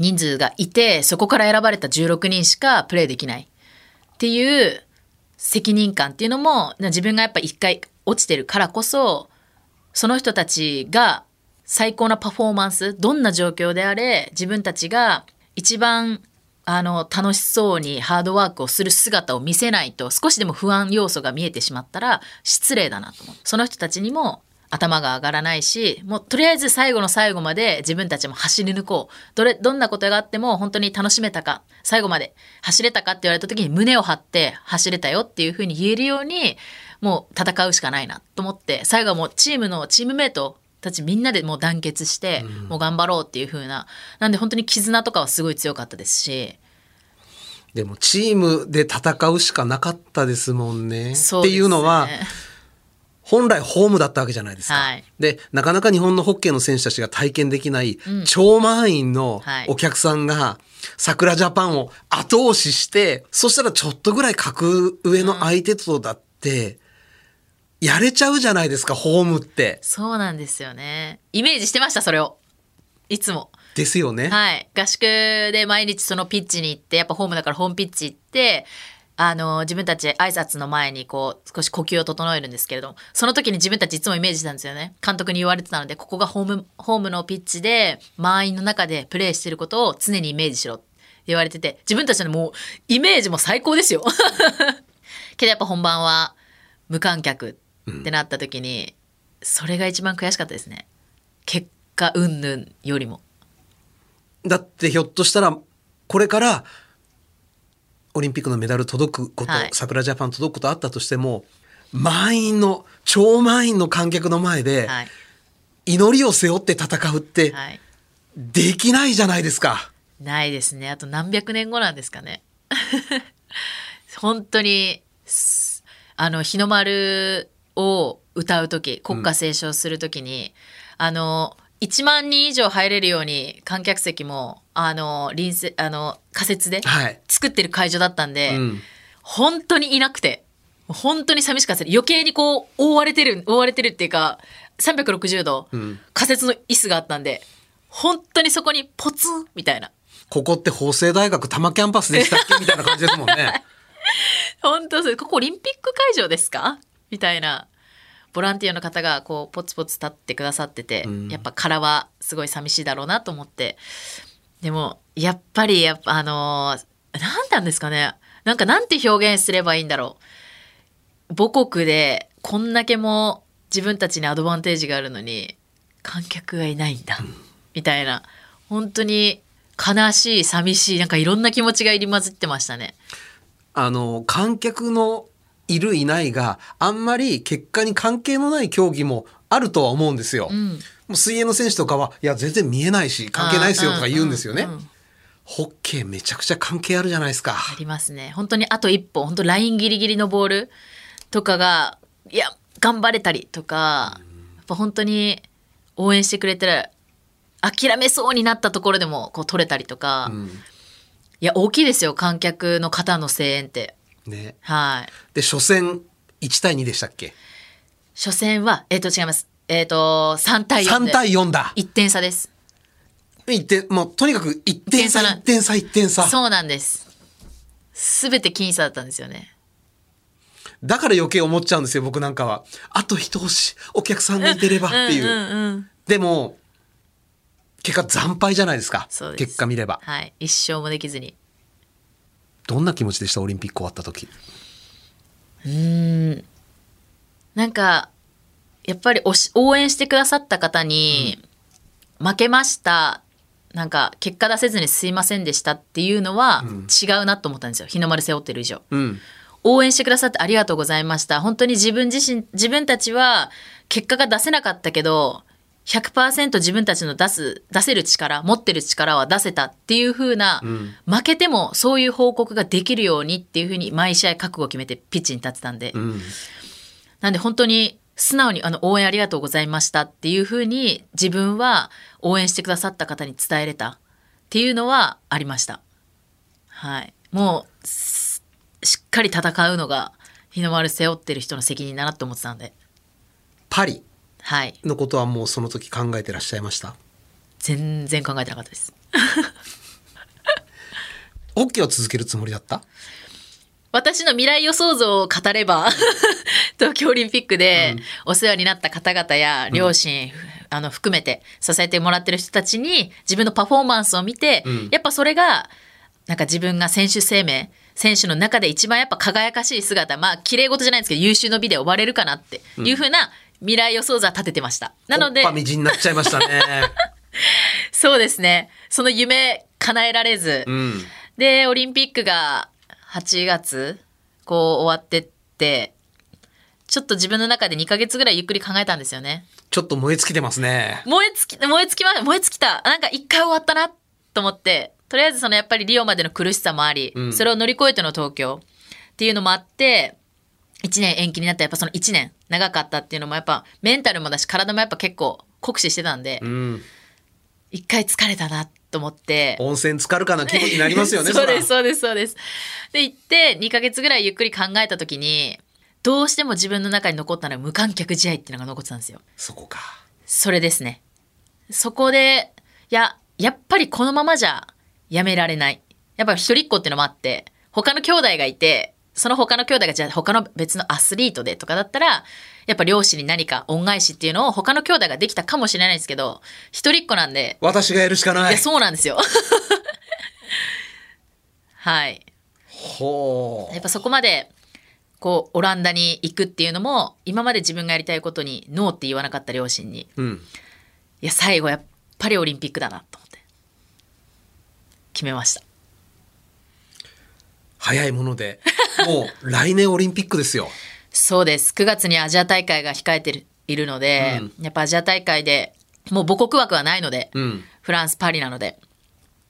人数がいて、そこから選ばれた16人しかプレーできないっていう責任感っていうのも、自分がやっぱ一回落ちてるからこそ、その人たちが最高なパフォーマンス、どんな状況であれ、自分たちが一番あの楽しそうにハードワークをする姿を見せないと少しでも不安要素が見えてしまったら失礼だなと思う。その人たちにも頭が上がらないし、もうとりあえず最後の最後まで自分たちも走り抜こう。どれ、どんなことがあっても本当に楽しめたか、最後まで走れたかって言われた時に胸を張って走れたよっていうふうに言えるように、もう戦うしかないなと思って、最後はもうチームのチームメイトたちみんなでもう団結して、もう頑張ろうっていう風ななんで本当に絆とかはすごい強かったですしでもチームで戦うしかなかったですもんね。ねっていうのは本来ホームだったわけじゃないですか。はいでなかなか日本のホッケーの選手たちが体験できない超満員のはいお客さんが桜ジャパンを後押しして、そしたらちょっとぐらい格上の相手とだって、やれちゃうじゃないですかホームって。そうなんですよねイメージしてましたそれをいつもですよね。はい。合宿で毎日そのピッチに行って、やっぱホームだからホームピッチ行って、あの、自分たち挨拶の前にこう、少し呼吸を整えるんですけれども、その時に自分たちいつもイメージしたんですよね。監督に言われてたので、ここがホーム、ホームのピッチで、満員の中でプレーしてることを常にイメージしろって言われてて、自分たちのもう、イメージも最高ですよ。けどやっぱ本番は無観客ってなった時に、それが一番悔しかったですね。結果云々よりも。だってひょっとしたらこれからオリンピックのメダル届くこと、はい桜ジャパン届くことあったとしても満員の超満員の観客の前ではい。祈りを背負って戦うってはい。できないじゃないですか。ないですね。あと何百年後なんですかね。本当に、すあの、日の丸を歌う時国歌斉唱する時に、あの、1万人以上入れるように観客席も、あの、隣接、あの、仮設ではい。作ってる会場だったんで、うん本当にいなくて、本当に寂しかった。余計にこう、覆われてる、覆われてるっていうか、360度、ん仮設の椅子があったんで、本当にそこにポツンみたいな。ここって法政大学多摩キャンパスでしたっけ？みたいな感じですもんね。本当そうここオリンピック会場ですか？みたいな。ボランティアの方がこうポツポツ立ってくださってて、ん。やっぱ殻はすごい寂しいだろうなと思って。でもやっぱりやっぱあのーなんなんですかね。なんかなんて表現すればいいんだろう。母国でこんだけも自分たちにアドバンテージがあるのに観客がいないんだ、みたいな。本当に悲しい寂しいなんかいろんな気持ちが入り混じってましたね。あの観客のいるいないがあんまり結果に関係のない競技もあるとは思うんですよ。うんもう水泳の選手とかはいや全然見えないし関係ないですよとか言うんですよね。ホッケーめちゃくちゃ関係あるじゃないですか。ありますね。本当にあと一歩、本当ラインギリギリのボールとかが、いや、頑張れたりとか、やっぱ本当に応援してくれてる、諦めそうになったところでもこう取れたりとか、うんいや、大きいですよ、観客の方の声援って。ね、はい。で初戦1対2でしたっけ？初戦は、えっ、と、違います。えっ、と、3対4 3で。対4だ1点差です。1点もうとにかく1点差一点差な1点差1点差そうなんです。すべて僅差だったんですよね。だから余計思っちゃうんですよ僕なんかはあと一押しお客さんがいてればっていう,、うんうんうん。でも結果惨敗じゃないですか結果見ればはい。一勝もできずに。どんな気持ちでした？オリンピック終わった時。うーん。なんかやっぱり応援してくださった方に、負けました。なんか結果出せずにすいませんでした。っていうのは違うなと思ったんですよ、日の丸背負ってる以上。うん。応援してくださってありがとうございました。本当に自分自身自分たちは結果が出せなかったけど100%自分たちの出す出せる力持ってる力は出せたっていう風な、負けてもそういう報告ができるようにっていう風に毎試合覚悟を決めてピッチに立ってたんで、うんなんで本当に素直にあの応援ありがとうございましたっていうふうに自分は応援してくださった方に伝えれたっていうのはありました。はい。もうすしっかり戦うのが日の丸背負ってる人の責任だなって思ってたんで。パリはい。のことはもうその時考えてらっしゃいました？全然考えてなかったです。ホッケーは続けるつもりだった？私の未来予想像を語れば東京オリンピックでお世話になった方々や両親、あの含めて支えてもらってる人たちに自分のパフォーマンスを見て、ん。やっぱそれがなんか自分が選手生命選手の中で一番やっぱ輝かしい姿まあ綺麗事じゃないんですけど優秀の美で終われるかなっていうふうな未来予想図は立ててました。なのでになっちゃいましたね そうですねその夢叶えられず、うんでオリンピックが8月こう終わってってちょっと自分の中で2ヶ月ぐらいゆっくり考えたんですよね。ちょっと燃え尽きてますね。燃え尽き、燃え尽きま、燃え尽きた。なんか一回終わったなと思って、とりあえずそのやっぱりリオまでの苦しさもあり、うんそれを乗り越えての東京っていうのもあって、1年延期になったやっぱその1年長かったっていうのもやっぱメンタルもだし体もやっぱ結構酷使してたんでう、ん。一回疲れたなと思って、温泉浸かるかな気分になりますよね。そうです、そうです、そうです。で、行って、2ヶ月ぐらいゆっくり考えた時に、どうしても自分の中に残ったのは無観客試合っていうのが残ってたんですよ。そこか。それですね。そこで、いや、やっぱりこのままじゃやめられない。やっぱり一人っ子っていうのもあって、他の兄弟がいて、その他の兄弟がじゃあ他の別のアスリートでとかだったら、やっぱ両親に何か恩返しっていうのを他の兄弟ができたかもしれないですけど、一人っ子なんで、私がやるしかないい。や、そうなんですよ。はい。ほうやっぱそこまでこうオランダに行くっていうのも今まで自分がやりたいことにノーって言わなかった両親にうん。いや最後やっぱりオリンピックだなと思って決めました早いもので、もう来年オリンピックですよ。そうです9月にアジア大会が控えてるいるので、やっぱアジア大会でもう母国枠はないので、うん。フランスパリなので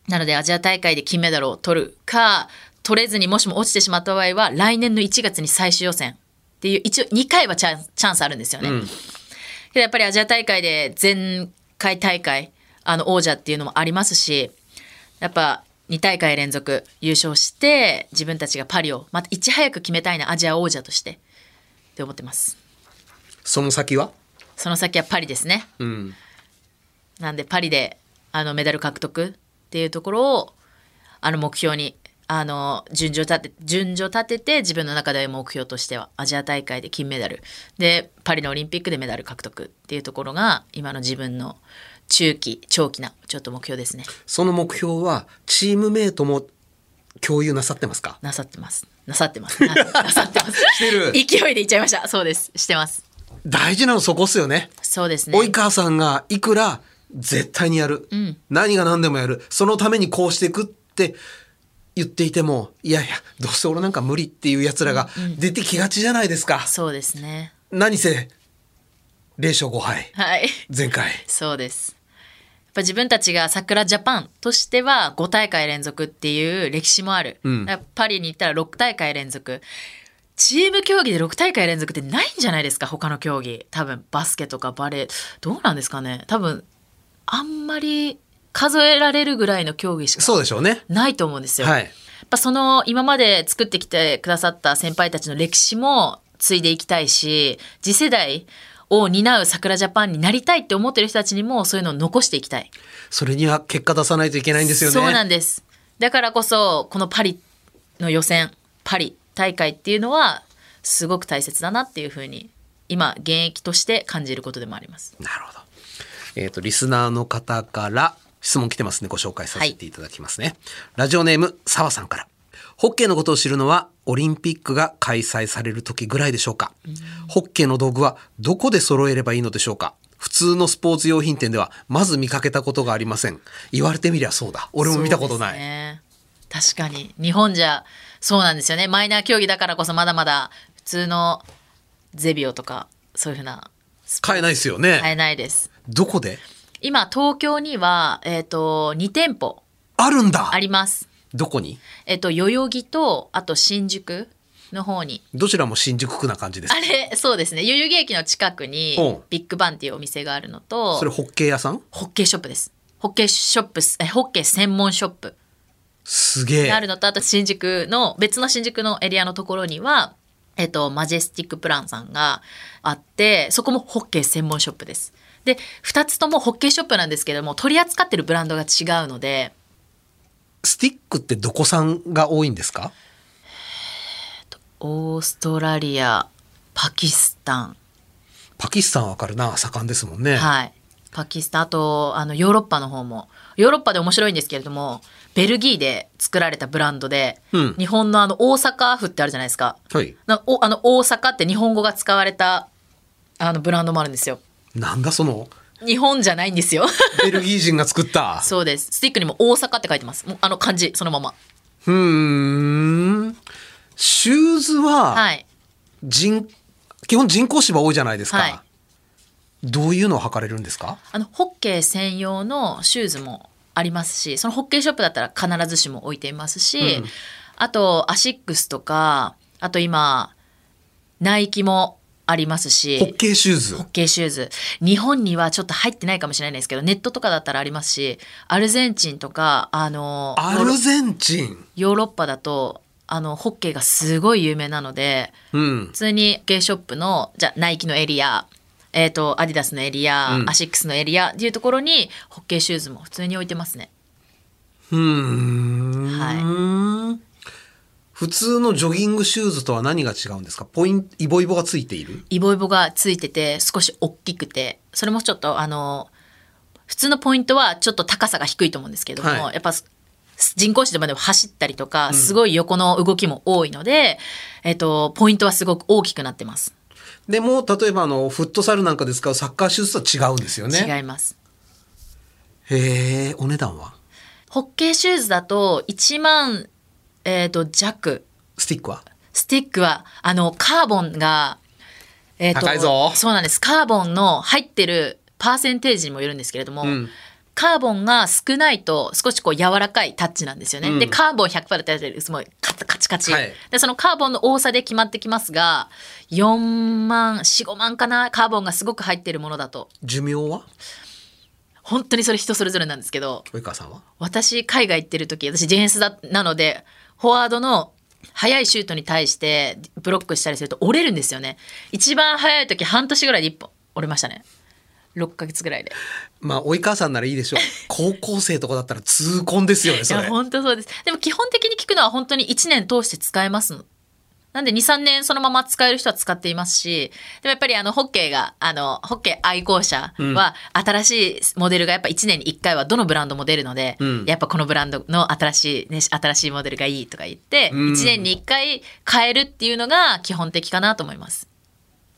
なのでアジア大会で金メダルを取るか取れずにもしも落ちてしまった場合は来年の1月に最終予選っていう一応2回はチャンチャンスあるんですよね。うん。やっぱりアジア大会で前回大会あの王者っていうのもありますしやっぱ2大会連続優勝して自分たちがパリをまたいち早く決めたいなアジア王者としてって思ってます。その先は？その先はパリですね。うん。なんでパリであのメダル獲得っていうところをあの目標にあの順序立て順序立てて自分の中で目標としてはアジア大会で金メダルでパリのオリンピックでメダル獲得っていうところが今の自分の中期長期なちょっと目標ですね。その目標は、チームメイトも共有なさってますか？なさってます。なさってます。な なさってます。してる。勢いで言っちゃいました。そうです。してます。大事なのそこっすよね。そうですね。及川さんがいくら絶対にやる、ん。何が何でもやる。そのためにこうしていくって言っていてもいやいやどうせ俺なんか無理っていうやつらが出てきがちじゃないですか、そうですね。何せ0勝5敗。はい。前回。そうです。ぱ自分たちが桜ジャパンとしては5大会連続っていう歴史もある。うんパリに行ったら6大会連続。チーム競技で6大会連続ってないんじゃないですか？他の競技。多分バスケとかバレー。どうなんですかね？多分あんまり数えられるぐらいの競技しかそうでしょうねないと思うんですよ。はいやっぱその今まで作ってきてくださった先輩たちの歴史も継いでいきたいし次世代を担う桜ジャパンになりたいって思ってる人たちにもそういうのを残していきたい。それには結果出さないといけないんですよねそうなんです。だからこそこのパリの予選パリ大会っていうのはすごく大切だなっていうふうに今現役として感じることでもあります。なるほど。えっ、と、リスナーの方から質問来てますね。ご紹介させていただきますね。ラジオネーム、澤さんから。ホッケーのことを知るのは、オリンピックが開催される時ぐらいでしょうか。ホッケーの道具はどこで揃えればいいのでしょうか。普通のスポーツ用品店では、まず見かけたことがありません。言われてみりゃそうだ。俺も見たことない。ね、確かに日本じゃそうなんですよねマイナー競技だからこそまだまだ普通のゼビオとかそういうふうな買えないですよね。買えないですどこで？今東京には、えー、と2店舗あるんだありますどこに？えっ、と代々木とあと新宿の方に。どちらも新宿区な感じですあれそうですね。代々木駅の近くにビッグバンっていうお店があるのとそれホッケー屋さん？ホッケーショップです。ホッケーショップえホッケー専門ショップ。すげえ。があるのとあと新宿の別の新宿のエリアのところにはえっとマジェスティックプランさんがあってそこもホッケー専門ショップです。で2つともホッケーショップなんですけども取り扱ってるブランドが違うのでスティックってどこ産が多いんですか？オーストラリアパキスタンパキスタンわかるな盛んですもんね、はい。パキスタン、あと、あの、ヨーロッパの方も。ヨーロッパで面白いんですけれども、ベルギーで作られたブランドで、うん日本のあの、大阪府ってあるじゃないですか。はいなおあの、大阪って日本語が使われた、あの、ブランドもあるんですよ。なんだその日本じゃないんですよ。ベルギー人が作ったそうです。スティックにも大阪って書いてます。あの漢字、そのまま。うーんシューズははい。人基本人工芝多いじゃないですか。はいどういうのを履かれるんですか？あのホッケー専用のシューズもありますしそのホッケーショップだったら必ずしも置いていますし、うんあとアシックスとかあと今ナイキもありますしホッケーシューズホッ。ケーシューズ日本にはちょっと入ってないかもしれないですけどネットとかだったらありますしアルゼンチンとかあのアルゼンチン？ヨーロッパだとあのホッケーがすごい有名なのでうん普。通にホッケーショップのじゃあナイキのエリアえー、とアディダスのエリア、うんアシックスのエリアっていうところにホッケーシューズも普通に置いてますねうーん。はい普通のジョギングシューズとは何が違うんですか？ポイント、イボイボがついている？イボイボがついてて少し大きくて。それもちょっとあの普通のポイントはちょっと高さが低いと思うんですけども、はい。やっぱ人工芝でも走ったりとかすごい横の動きも多いので、えっとポイントはすごく大きくなってます。でも、例えばあの、フットサルなんかで使うサッカーシューズとは違うんですよね。違います。へえ、お値段は？ホッケーシューズだと1万、えー、と弱。スティックは？スティックはあのカーボンが、えーと高いぞ。そうなんです。カーボンの入ってるパーセンテージにもよるんですけれども、ん。カーボンが少ないと少しこう柔らかいタッチなんですよね。うん。でカーボン100%だったらすごいカカチカチ、はい。でそのカーボンの多さで決まってきますが4万45万かな？カーボンがすごく入ってるものだと。寿命は？本当にそれ人それぞれなんですけど及川さんは？私海外行ってる時私ディフェンスだなのでフォワードの速いシュートに対してブロックしたりすると折れるんですよね。一番速い時半年ぐらいで1本折れましたね。6ヶ月ぐらいで。まあ、及川さんならいいでしょう。高校生とかだったら痛恨ですよね、いや。本当そうです。でも基本的に聞くのは本当に1年通して使えますのなんで23年そのまま使える人は使っていますしでもやっぱりあのホッケーがあのホッケー愛好者は新しいモデルがやっぱ1年に1回はどのブランドも出るので、うん。やっぱこのブランドの新しい、ね、新しいモデルがいいとか言って、うん。1年に1回変えるっていうのが基本的かなと思います。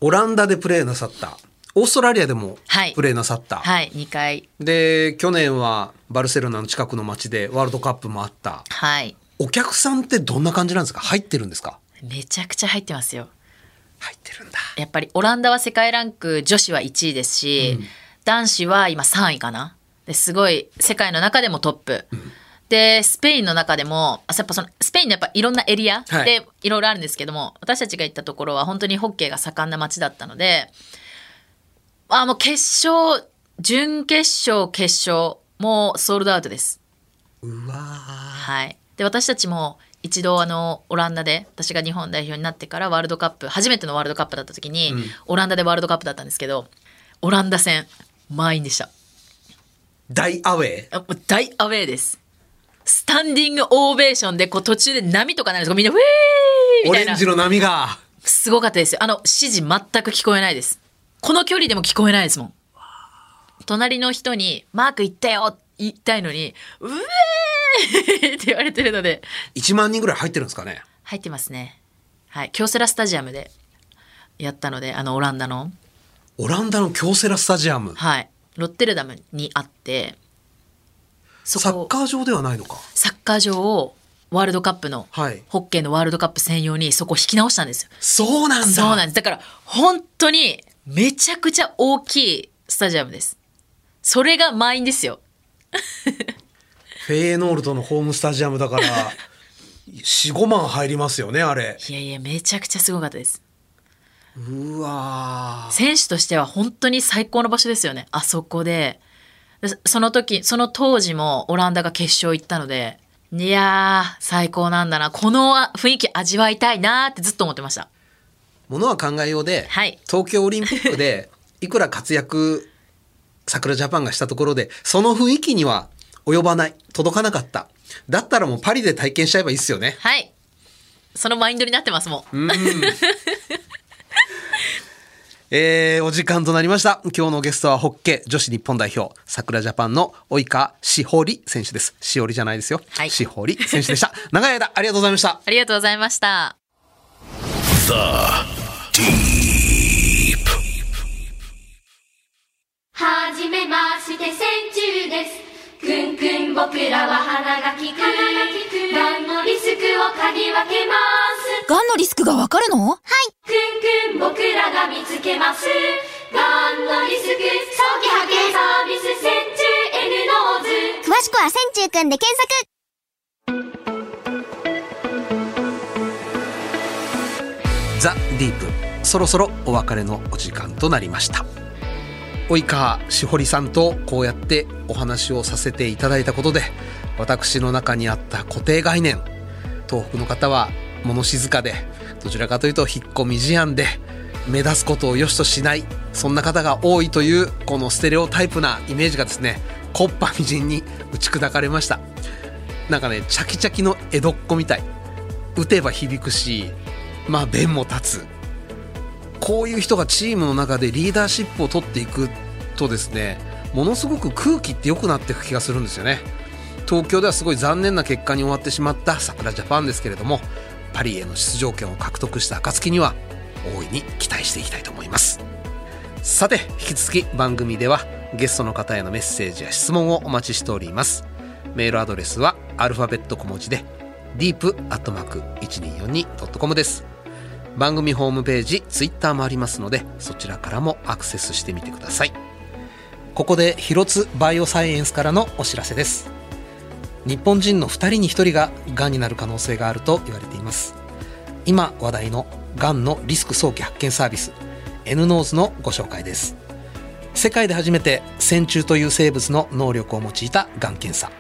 オランダでプレーなさった。オーストラリアでもはい。プレーなさった。はい2回。で、去年はバルセロナの近くの街でワールドカップもあった。はい。お客さんってどんな感じなんですか？入ってるんですか？めちゃくちゃ入ってますよ。入ってるんだ。やっぱりオランダは世界ランク女子は1位ですし、男子は今3位かな。ですごい世界の中でもトップ、でスペインの中でもあやっぱそのスペインのやっぱいろんなエリアはい。でいろいろあるんですけども、私たちが行ったところは本当にホッケーが盛んな街だったのであもう決勝準決勝決勝もうソールドアウトです。うわー。はい、で私たちも一度あのオランダで私が日本代表になってからワールドカップ初めてのワールドカップだった時に、オランダでワールドカップだったんですけどオランダ戦満員でした。大アウェー？大アウェーです。スタンディングオーベーションでこう途中で波とかなるんです。みんなウェーみたいな。オレンジの波が。すごかったです。よあの指示全く聞こえないです。この距離でも聞こえないですもん。隣の人に「マーク行ったよ!」言いたいのに「うえー!」って言われてるので。1万人ぐらい入ってるんですかね？入ってますね。はい。京セラスタジアムで。やったのであのオランダの。オランダの京セラスタジアム？はい。ロッテルダムにあってそサッこカー場ではないのか。サッカー場をワールドカップの、はい。ホッケーのワールドカップ専用にそこ引き直したんですよ。そうなんだ。そうなんです。だから本当にめちゃくちゃ大きいスタジアムです。それが満員ですよフェーノールトのホームスタジアムだから、4、5万入りますよね、あれ。いやいやめちゃくちゃすごかったです。うわー。選手としては本当に最高の場所ですよねあそこで。でその時その当時もオランダが決勝行ったのでいやー最高なんだな。この雰囲気味わいたいなーってずっと思ってました。ものは考えようで、はい。東京オリンピックでいくら活躍桜ジャパンがしたところでその雰囲気には及ばない。届かなかった。だったらもうパリで体験しちゃえばいいっすよね。はい。そのマインドになってますもん。えーお時間となりました。今日のゲストはホッケー女子日本代表桜ジャパンの及川しほり選手です。しおりじゃないですよ、はい。しほり選手でした。長い間ありがとうございました。ありがとうございました。Deep. はじめまして線虫ですくんくん僕らは鼻が利く。がんのリスクを嗅ぎ分けます。がんのリスクがわかるの？はい。くんくん僕らが見つけます。がんのリスク早期発見サービスセンチュー N ノーズ詳しくは線虫くんで検索。ザ・ディープ。そろそろお別れのお時間となりました及川しほりさんとこうやってお話をさせていただいたことで私の中にあった固定概念東北の方は物静かでどちらかというと引っ込み思案で目立つことを良しとしないそんな方が多いというこのステレオタイプなイメージがですね木っ端みじんに打ち砕かれました。なんかねチャキチャキの江戸っ子みたい。打てば響くしまあ弁も立つ。こういう人がチームの中でリーダーシップを取っていくとですねものすごく空気って良くなっていく気がするんですよね。東京ではすごい残念な結果に終わってしまった桜ジャパンですけれどもパリへの出場権を獲得した暁には大いに期待していきたいと思います。さて引き続き番組ではゲストの方へのメッセージや質問をお待ちしております。メールアドレスはアルファベット小文字で deep.1242.com です。番組ホームページツイッターもありますのでそちらからもアクセスしてみてください。ここで広津バイオサイエンスからのお知らせです。日本人の2人に1人ががんになる可能性があると言われています。今話題のがんのリスク早期発見サービス N ノーズのご紹介です。世界で初めて線虫という生物の能力を用いたがん検査。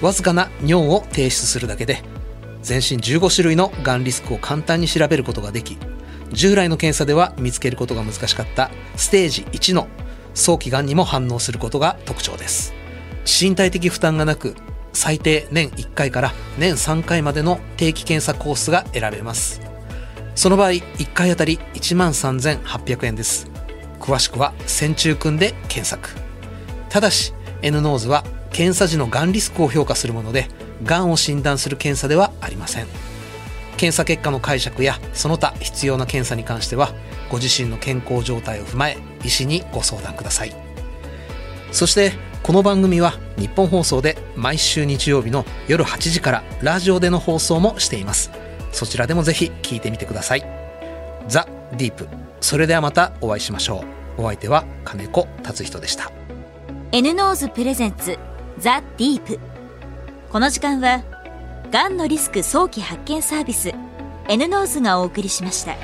わずかな尿を提出するだけで全身15種類のがんリスクを簡単に調べることができ従来の検査では見つけることが難しかったステージ1の早期がんにも反応することが特徴です。身体的負担がなく最低年1回から年3回までの定期検査コースが選べます。その場合1回あたり1万3800円です。詳しくは線虫くんで検索。ただし N ノーズは検査時のがんリスクを評価するものでがんを診断する検査ではありません。検査結果の解釈やその他必要な検査に関してはご自身の健康状態を踏まえ医師にご相談ください。そしてこの番組は日本放送で毎週日曜日の夜8時からラジオでの放送もしています。そちらでもぜひ聞いてみてください。The Deep。それではまたお会いしましょう。お相手は金子達仁でした。 N-NOSE presents The Deep。この時間はがんのリスク早期発見サービス N ノーズがお送りしました。